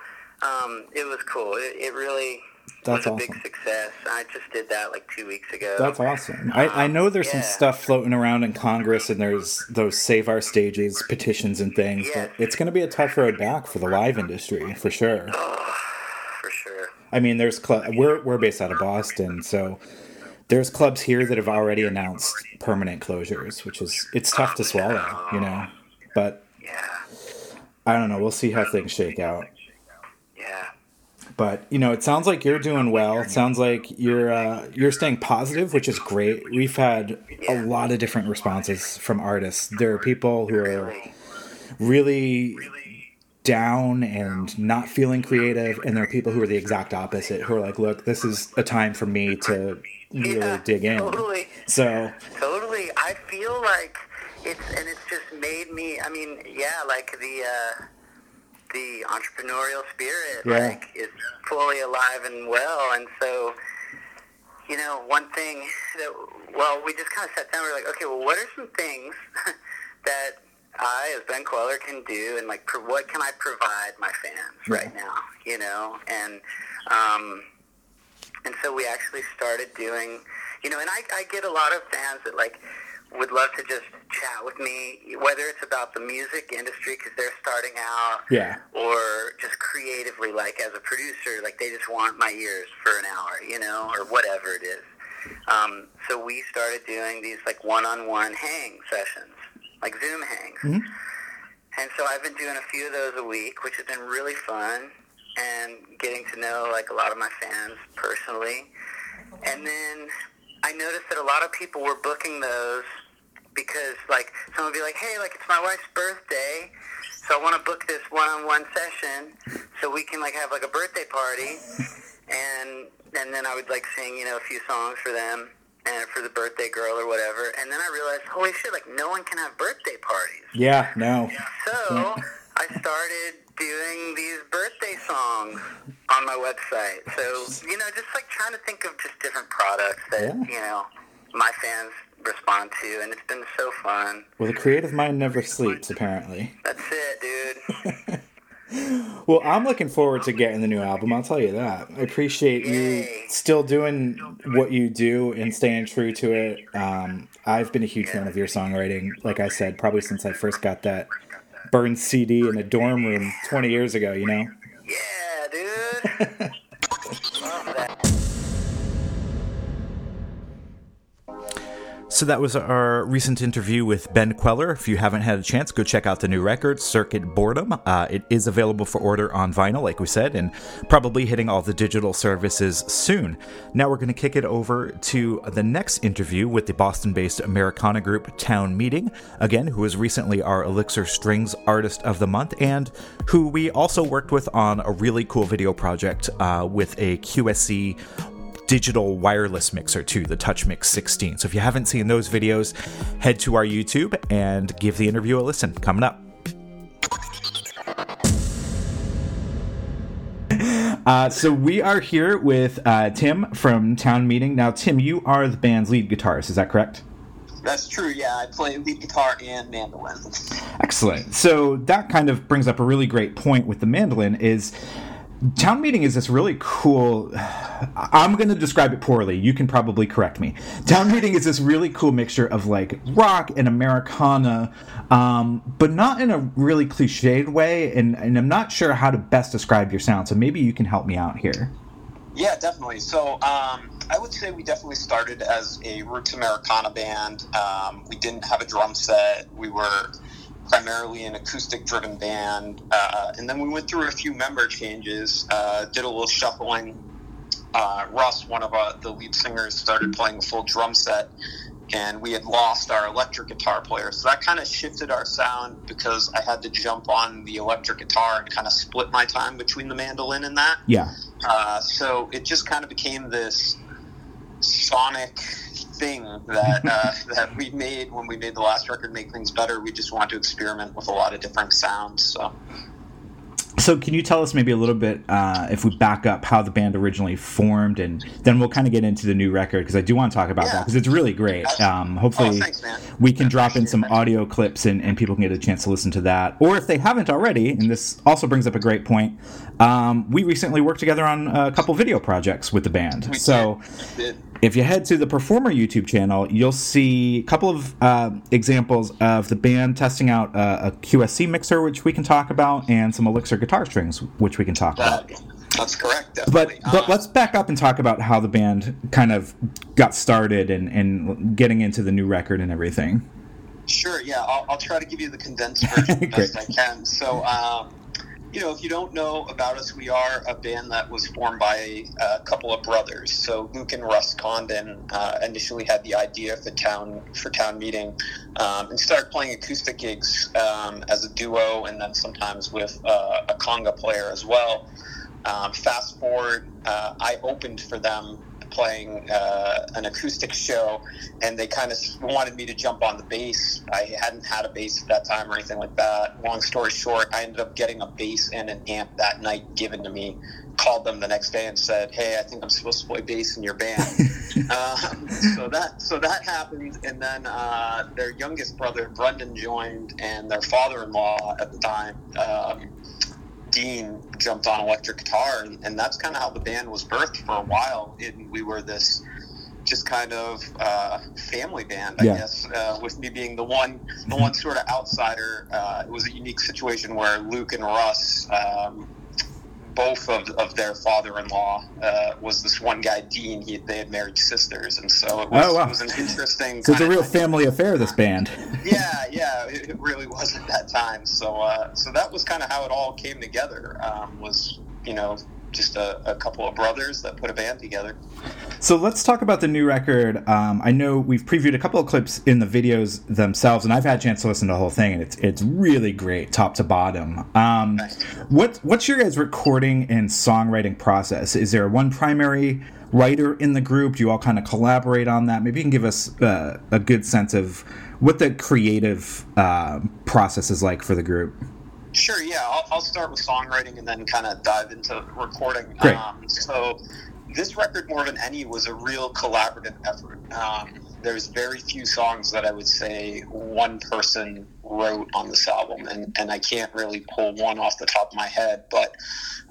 Speaker 2: um, it was cool. It, it really
Speaker 1: That's
Speaker 2: was a big success. I just did that like two weeks ago.
Speaker 1: That's awesome. I, I know there's some stuff floating around in Congress, and there's those save our stages petitions and things. But it's going to be a tough road back for the live industry for sure.
Speaker 2: for sure.
Speaker 1: I mean, there's cl- we're we're based out of Boston, so there's clubs here that have already announced permanent closures, which is it's tough to swallow, you know. But I don't know. We'll see how things shake out.
Speaker 2: yeah.
Speaker 1: But you know, it sounds like you're doing well. It sounds like you're uh, you're staying positive, which is great. We've had a lot of different responses from artists. There are people who are
Speaker 2: Really.
Speaker 1: Down and not feeling creative, and there are people who are the exact opposite, who are like, "Look, this is a time for me to really
Speaker 2: Yeah,
Speaker 1: dig in."
Speaker 2: Totally.
Speaker 1: So
Speaker 2: Totally. I feel like it's and it's just made me. I mean, yeah, like the uh, the entrepreneurial spirit,
Speaker 1: Yeah.
Speaker 2: like is fully alive and well. And so, you know, one thing that well, we just kind of sat down. We are like, okay, well, what are some things that I, as Ben Kweller, can do, and like, pro- what can I provide my fans
Speaker 1: Yeah.
Speaker 2: right now? You know, and um, and so we actually started doing, you know, and I, I get a lot of fans that like would love to just chat with me, whether it's about the music industry because they're starting out,
Speaker 1: yeah,
Speaker 2: or just creatively, like as a producer, like they just want my ears for an hour, you know, or whatever it is. Um, so we started doing these like one-on-one hang sessions, like Zoom hangs.
Speaker 1: Mhm.
Speaker 2: And so I've been doing a few of those a week, which has been really fun, and getting to know like a lot of my fans personally. And then I noticed that a lot of people were booking those because like someone would be like, hey, like it's my wife's birthday, so I want to book this one-on-one session so we can like have like a birthday party, and and then I would like sing you know a few songs for them and for the birthday girl or whatever, and then I realized, holy shit, like no one can have birthday parties.
Speaker 1: Yeah, no.
Speaker 2: So I started doing these birthday songs on my website. So you know, just like trying to think of just different products that
Speaker 1: Yeah.
Speaker 2: you know my fans respond to, and it's been so fun.
Speaker 1: Well, the creative mind never sleeps, apparently.
Speaker 2: That's it, dude.
Speaker 1: Well, I'm looking forward to getting the new album. I'll tell you that. I appreciate you still doing what you do and staying true to it. Um, I've been a huge fan of your songwriting, like I said, probably since I first got that burned CD in a dorm room 20 years ago. You know.
Speaker 2: Yeah, dude.
Speaker 1: So that was our recent interview with Ben Kweller. If you haven't had a chance, go check out the new record, Circuit Boredom. Uh, it is available for order on vinyl, like we said, and probably hitting all the digital services soon. Now we're going to kick it over to the next interview with the Boston based Americana group Town Meeting, again, who was recently our Elixir Strings Artist of the Month, and who we also worked with on a really cool video project uh, with a QSC digital wireless mixer too, the TouchMix 16. So if you haven't seen those videos, head to our YouTube and give the interview a listen. Coming up. Uh, so we are here with uh, Tim from Town Meeting. Now, Tim, you are the band's lead guitarist. Is that correct?
Speaker 3: That's true. Yeah, I play lead guitar and mandolin.
Speaker 1: Excellent. So that kind of brings up a really great point with the mandolin is town meeting is this really cool i'm going to describe it poorly you can probably correct me town meeting is this really cool mixture of like rock and americana um, but not in a really cliched way and, and i'm not sure how to best describe your sound so maybe you can help me out here
Speaker 3: Yeah, definitely. So um, I would say we definitely started as a roots Americana band. Um, we didn't have a drum set. We were primarily an acoustic-driven band, uh, and then we went through a few member changes. Uh, did a little shuffling. Uh, Russ, one of uh, the lead singers, started playing a full drum set, and we had lost our electric guitar player. So that kind of shifted our sound because I had to jump on the electric guitar and kind of split my time between the mandolin and that.
Speaker 1: yeah
Speaker 3: Uh, so it just kind of became this sonic thing that uh, that we made when we made the last record, "Make Things Better." We just want to experiment with a lot of different sounds. So
Speaker 1: so can you tell us maybe a little bit uh, if we back up how the band originally formed and then we'll kind of get into the new record because i do want to talk about that because it's really great um,
Speaker 3: oh,
Speaker 1: hopefully
Speaker 3: thanks,
Speaker 1: we can drop in some
Speaker 3: it.
Speaker 1: audio clips and, and people can get a chance to listen to that. Or if they haven't already, and this also brings up a great point, um, we recently worked together on a couple video projects with the band.
Speaker 3: We
Speaker 1: so
Speaker 3: did.
Speaker 1: If you head to the Performer YouTube channel, you'll see a couple of uh, examples of the band testing out uh, a QSC mixer, which we can talk about, and some Elixir guitar strings, which we can talk about.
Speaker 3: That's correct.
Speaker 1: But
Speaker 3: Definitely.
Speaker 1: but
Speaker 3: Uh,
Speaker 1: let's back up and talk about how the band kind of got started and, and getting into the new record and everything.
Speaker 3: Sure, yeah. I'll, I'll try to give you the condensed version best I can. So, um, you know, if you don't know about us, we are a band that was formed by a, couple of brothers. So Luke and Russ Condon uh, initially had the idea for town for town meeting, um, and started playing acoustic gigs um, as a duo, and then sometimes with uh, a conga player as well. Um, fast forward, uh, I opened for them playing uh, an acoustic show, and they kind of wanted me to jump on the bass. I hadn't had a bass at that time or anything like that. Long story short, I ended up getting a bass and an amp that night given to me. Called them the next day and said, "Hey, I think I'm supposed to play bass in your band." um, so that so that happened, and then uh, their youngest brother Brendan joined, and their father-in-law at the time. Um, Dean jumped on electric guitar, and, and that's kind of how the band was birthed for a while. And we were this just kind of uh, family band, I
Speaker 1: Yeah.
Speaker 3: guess. Uh, with me being the one, the one sort of outsider, uh, it was a unique situation where Luke and Russ. Um, both of, of their father-in-law uh, was this one guy Dean. He, they had married sisters, and so it was,
Speaker 1: Oh, wow.
Speaker 3: it was an interesting.
Speaker 1: So it's a real family affair, this band.
Speaker 3: Yeah, yeah, it, it really was at that time. So, uh, so that was kind of how it all came together. Um, was you know just a, a couple of brothers that put a band together.
Speaker 1: So let's talk about the new record. Um, I know we've previewed a couple of clips in the videos themselves, and I've had a chance to listen to the whole thing, and it's it's really great, top to bottom. Um, what what's your guys' recording and songwriting process? Is there one primary writer in the group? Do you all kind of collaborate on that? Maybe you can give us uh, a good sense of what the creative uh, process is like for the group.
Speaker 3: Sure, yeah. I'll, I'll start with songwriting and then kind of dive into recording.
Speaker 1: Great.
Speaker 3: Um, so, this record, more than any, was a real collaborative effort. Um, there's very few songs that I would say one person wrote on this album, and, and I can't really pull one off the top of my head. But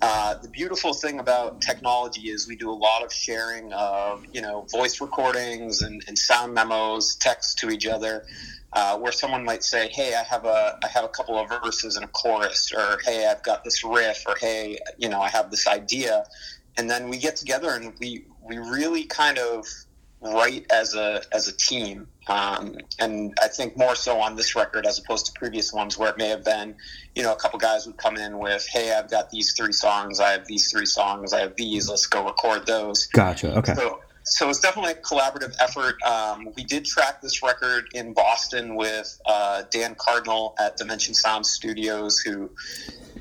Speaker 3: uh, the beautiful thing about technology is we do a lot of sharing of you know voice recordings and, and sound memos, text to each other. Uh, where someone might say, "Hey, I have a I have a couple of verses and a chorus," or "Hey, I've got this riff," or "Hey, you know, I have this idea," and then we get together and we we really kind of write as a as a team. Um, and I think more so on this record as opposed to previous ones where it may have been, you know, a couple guys would come in with, "Hey, I've got these three songs. I have these three songs. I have these. Let's go record those."
Speaker 1: Gotcha. Okay.
Speaker 3: So, so it's definitely a collaborative effort. Um, we did track this record in Boston with uh, Dan Cardinal at Dimension Sound Studios, who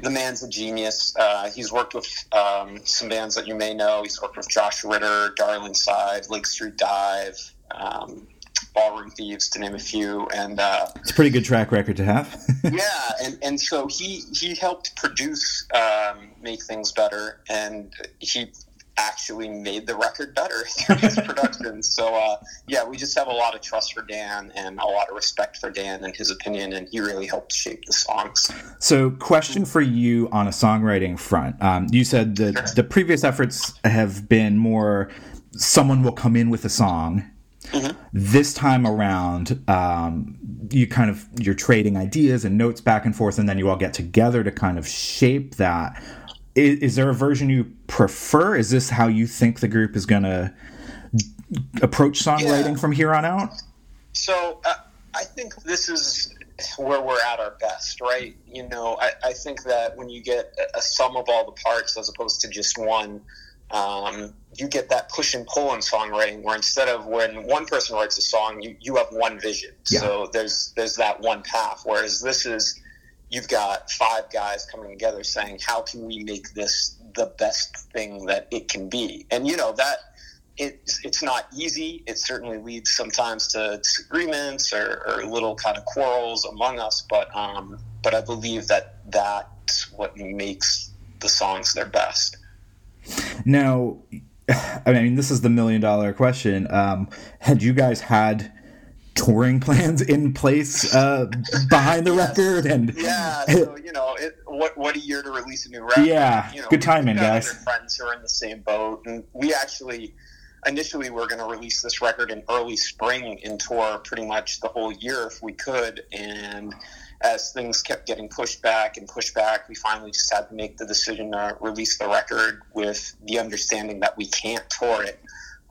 Speaker 3: the man's a genius. Uh, he's worked with um, some bands that you may know. He's worked with Josh Ritter, Darlingside, Lake Street Dive, um, Ballroom Thieves, to name a few. And uh,
Speaker 1: it's a pretty good track record to have.
Speaker 3: yeah, and, and so he he helped produce, um, make things better, and he actually made the record better through his production. So uh, yeah, we just have a lot of trust for Dan and a lot of respect for Dan and his opinion, and he really helped shape the songs.
Speaker 1: So, question for you on a songwriting front: um, you said that sure. the previous efforts have been more someone will come in with a song. Mm-hmm. This time around, um, you kind of you're trading ideas and notes back and forth, and then you all get together to kind of shape that is, is there a version you prefer? Is this how you think the group is going to approach songwriting yeah. from here on out?
Speaker 3: So uh, I think this is where we're at our best, right? You know, I, I think that when you get a, a sum of all the parts as opposed to just one, um, you get that push and pull in songwriting where instead of when one person writes a song, you, you have one vision. Yeah. So there's there's that one path. Whereas this is you've got five guys coming together saying, how can we make this the best thing that it can be? And, you know, that it's, it's not easy. It certainly leads sometimes to disagreements or, or little kind of quarrels among us. But, um, but I believe that that's what makes the songs their best.
Speaker 1: Now, I mean, this is the million dollar question. Um, had you guys had touring plans in place uh, behind the yes. record and
Speaker 3: yeah so you know it, what what a year to release a new record.
Speaker 1: Yeah
Speaker 3: you know,
Speaker 1: good timing guys.
Speaker 3: friends who are in the same boat and we actually initially we are going to release this record in early spring and tour pretty much the whole year if we could and as things kept getting pushed back and pushed back we finally just had to make the decision to release the record with the understanding that we can't tour it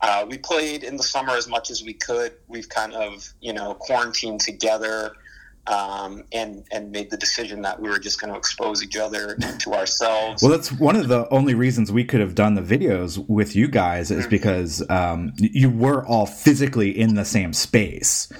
Speaker 3: uh, we played in the summer as much as we could. We've kind of, you know, quarantined together um, and and made the decision that we were just going to expose each other to ourselves.
Speaker 1: Well, that's one of the only reasons we could have done the videos with you guys is mm-hmm. because um, you were all physically in the same space.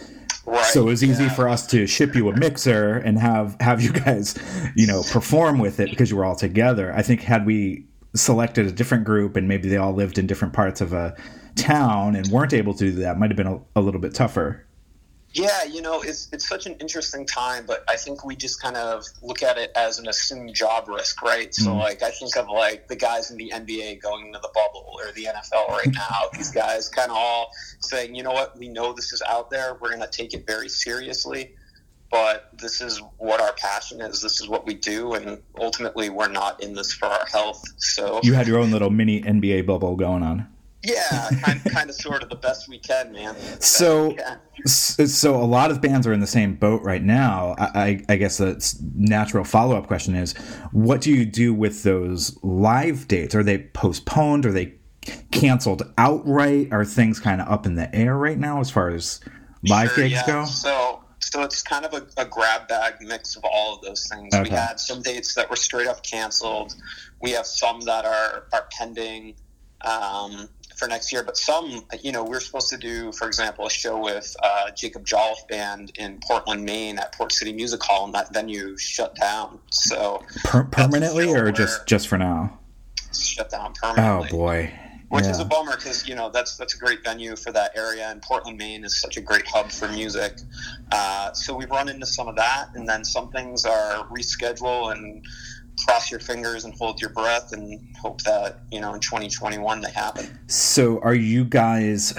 Speaker 1: Right, so it was easy yeah. for us to ship you a mixer and have have you guys, you know, perform with it because you were all together. I think had we selected a different group and maybe they all lived in different parts of a town and weren't able to do that might have been a, a little bit tougher.
Speaker 3: Yeah, you know, it's it's such an interesting time, but I think we just kind of look at it as an assumed job risk, right? So, mm like, I think of like the guys in the NBA going into the bubble or the NFL right now. These guys kind of all saying, you know what, we know this is out there. We're going to take it very seriously, but this is what our passion is. This is what we do, and ultimately, we're not in this for our health. So,
Speaker 1: you had your own little mini NBA bubble going on.
Speaker 3: Yeah, kind, kind of, sort of the best we can, man.
Speaker 1: So, so a lot of bands are in the same boat right now. I, I guess the natural follow up question is, what do you do with those live dates? Are they postponed? Are they canceled outright? Are things kind of up in the air right now as far as live sure, gigs yeah. go?
Speaker 3: So, so it's kind of a, a, grab bag mix of all of those things. Okay. We had some dates that were straight up canceled. We have some that are are pending. Um, for next year. But some, you know, we're supposed to do, for example, a show with uh, Jacob Jolliff Band in Portland, Maine, at Port City Music Hall, and that venue shut down. So
Speaker 1: per- permanently, or just just for now?
Speaker 3: Shut down permanently.
Speaker 1: Oh boy.
Speaker 3: Which yeah. is a bummer because you know that's that's a great venue for that area, and Portland, Maine is such a great hub for music. Uh, so we've run into some of that, and then some things are reschedule and cross your fingers and hold your breath and hope that you know in 2021 they happen.
Speaker 1: So, are you guys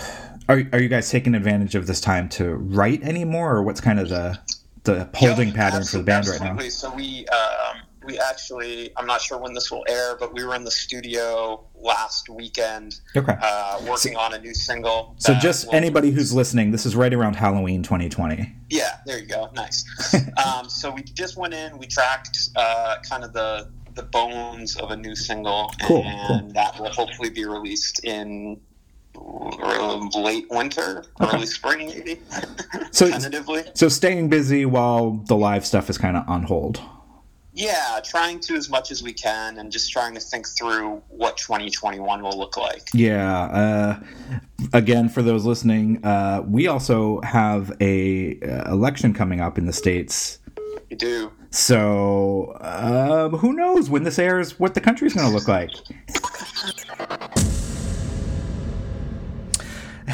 Speaker 1: are are you guys taking advantage of this time to write anymore, or what's kind of the the holding pattern for the band right now?
Speaker 3: So we um, we actually I'm not sure when this will air, but we were in the studio last weekend,
Speaker 1: okay,
Speaker 3: uh, working so, on a new single.
Speaker 1: So just anybody who's listening, this is right around Halloween 2020.
Speaker 3: Yeah, there you go. Nice. um, so we just went in, we tracked uh, kind of the the bones of a new single,
Speaker 1: cool,
Speaker 3: and
Speaker 1: cool.
Speaker 3: that will hopefully be released in late winter, okay. early spring, maybe.
Speaker 1: so
Speaker 3: tentatively.
Speaker 1: So staying busy while the live stuff is kind of on hold.
Speaker 3: Yeah, trying to as much as we can, and just trying to think through what 2021 will look like.
Speaker 1: Yeah. Uh, again, for those listening, uh, we also have a uh, election coming up in the states.
Speaker 3: We do.
Speaker 1: So um, who knows when this airs? What the country's going to look like?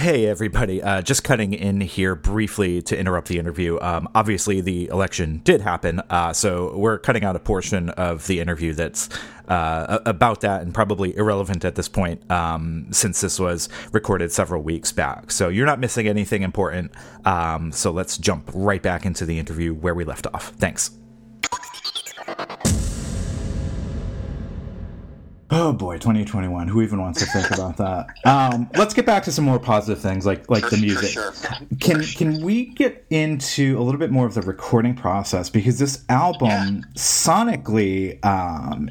Speaker 1: Hey, everybody. Uh, just cutting in here briefly to interrupt the interview. Um, obviously, the election did happen, uh, so we're cutting out a portion of the interview that's uh, about that and probably irrelevant at this point um, since this was recorded several weeks back. So you're not missing anything important. Um, so let's jump right back into the interview where we left off. Thanks. Oh boy, 2021. Who even wants to think about that? Um, let's get back to some more positive things, like like the music.
Speaker 3: Sure.
Speaker 1: Can can we get into a little bit more of the recording process because this album yeah. sonically, um,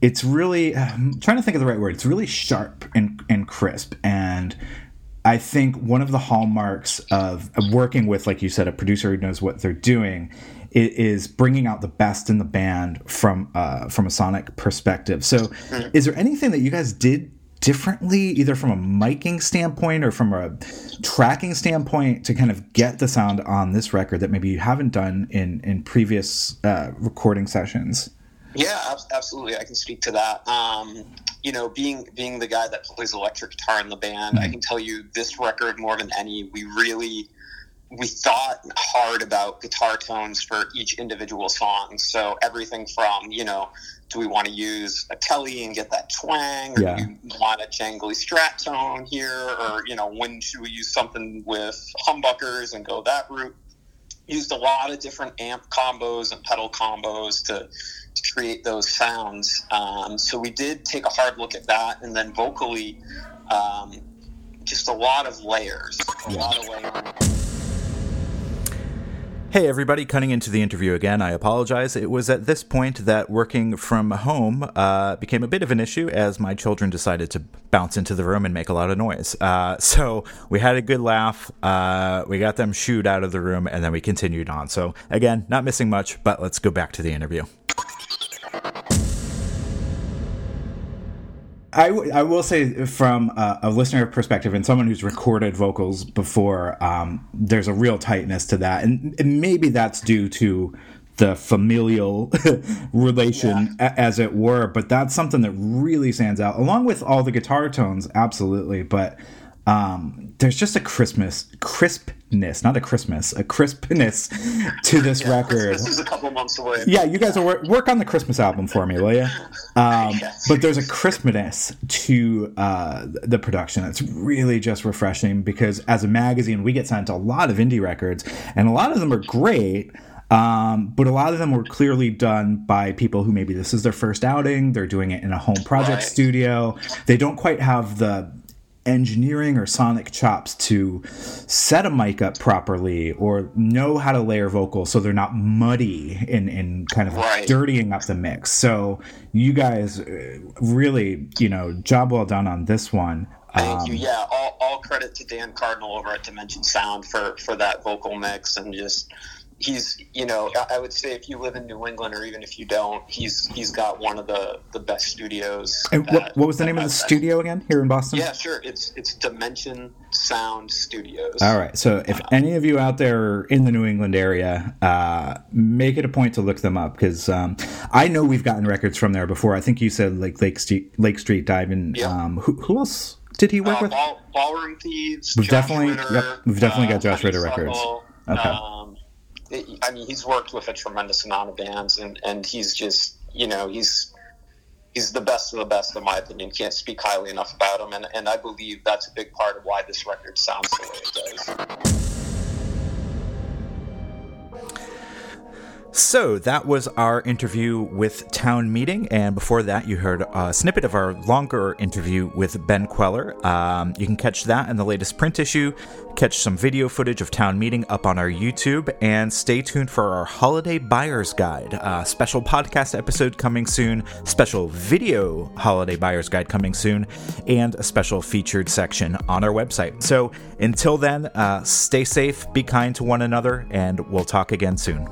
Speaker 1: it's really I'm trying to think of the right word. It's really sharp and and crisp and. I think one of the hallmarks of working with, like you said, a producer who knows what they're doing is bringing out the best in the band from uh, from a sonic perspective. So, mm-hmm. is there anything that you guys did differently, either from a miking standpoint or from a tracking standpoint, to kind of get the sound on this record that maybe you haven't done in in previous uh, recording sessions?
Speaker 3: Yeah, absolutely. I can speak to that. Um, you know, being being the guy that plays electric guitar in the band, mm-hmm. I can tell you this record more than any, we really we thought hard about guitar tones for each individual song. So everything from, you know, do we want to use a Tele and get that twang, or yeah. do we want a jangly strat tone here, or you know, when should we use something with humbuckers and go that route? Used a lot of different amp combos and pedal combos to to create those sounds. Um, so we did take a hard look at that, and then vocally, um, just a lot of layers, a lot of layers.
Speaker 1: Hey, everybody, cutting into the interview again. I apologize. It was at this point that working from home uh, became a bit of an issue as my children decided to bounce into the room and make a lot of noise. Uh, so we had a good laugh. Uh, we got them shooed out of the room, and then we continued on. So, again, not missing much, but let's go back to the interview. I, w- I will say from a, a, listener perspective and someone who's recorded vocals before, um, there's a real tightness to that, and, and maybe that's due to the familial relation, yeah. a- as it were. But that's something that really stands out, along with all the guitar tones, absolutely. But um, there's just a Christmas crispness, not a Christmas, a crispness to this yeah, record.
Speaker 3: This is a couple months away.
Speaker 1: Yeah, you guys work, work on the Christmas album for me, will you? Um, yes. But there's a crispness to uh, the production. It's really just refreshing because as a magazine, we get sent a lot of indie records, and a lot of them are great. Um, but a lot of them were clearly done by people who maybe this is their first outing. They're doing it in a home project right. studio. They don't quite have the engineering or sonic chops to set a mic up properly or know how to layer vocals so they're not muddy and, and kind of right. dirtying up the mix. So you guys uh, really, you know, job well done on this one.
Speaker 3: Thank um, you. Yeah, all, all credit to Dan Cardinal over at Dimension Sound for for that vocal mix and just he's you know I would say if you live in New England or even if you don't, he's he's got one of the the best studios.
Speaker 1: And what, what was the name of the studio again here in Boston?
Speaker 3: Yeah, sure. It's it's Dimension Sound Studios.
Speaker 1: All right. So if any of you out there are in the New England area, uh, make it a point to look them up because um, I know we've gotten records from there before. I think you said like Lake Street Lake Street Diving.
Speaker 3: Yeah.
Speaker 1: Um, who, who else did he work
Speaker 3: Uh,
Speaker 1: with?
Speaker 3: Ball, Ballroom Thieves.
Speaker 1: We've
Speaker 3: Josh
Speaker 1: definitely-
Speaker 3: Ritter,
Speaker 1: yep, we've definitely got
Speaker 3: uh,
Speaker 1: Josh Ritter records. Okay.
Speaker 3: I mean, he's worked with a tremendous amount of bands, and, and he's just, you know, he's he's the best of the best, in my opinion. Can't speak highly enough about him, and, and I believe that's a big part of why this record sounds the way it does.
Speaker 1: So that was our interview with Town Meeting, and before that, you heard a snippet of our longer interview with Ben Kweller. Um, you can catch that in the latest print issue, catch some video footage of Town Meeting up on our YouTube, and stay tuned for our Holiday Buyer's Guide, a special podcast episode coming soon, special video Holiday Buyer's Guide coming soon, and a special featured section on our website. So until then, uh, stay safe, be kind to one another, and we'll talk again soon.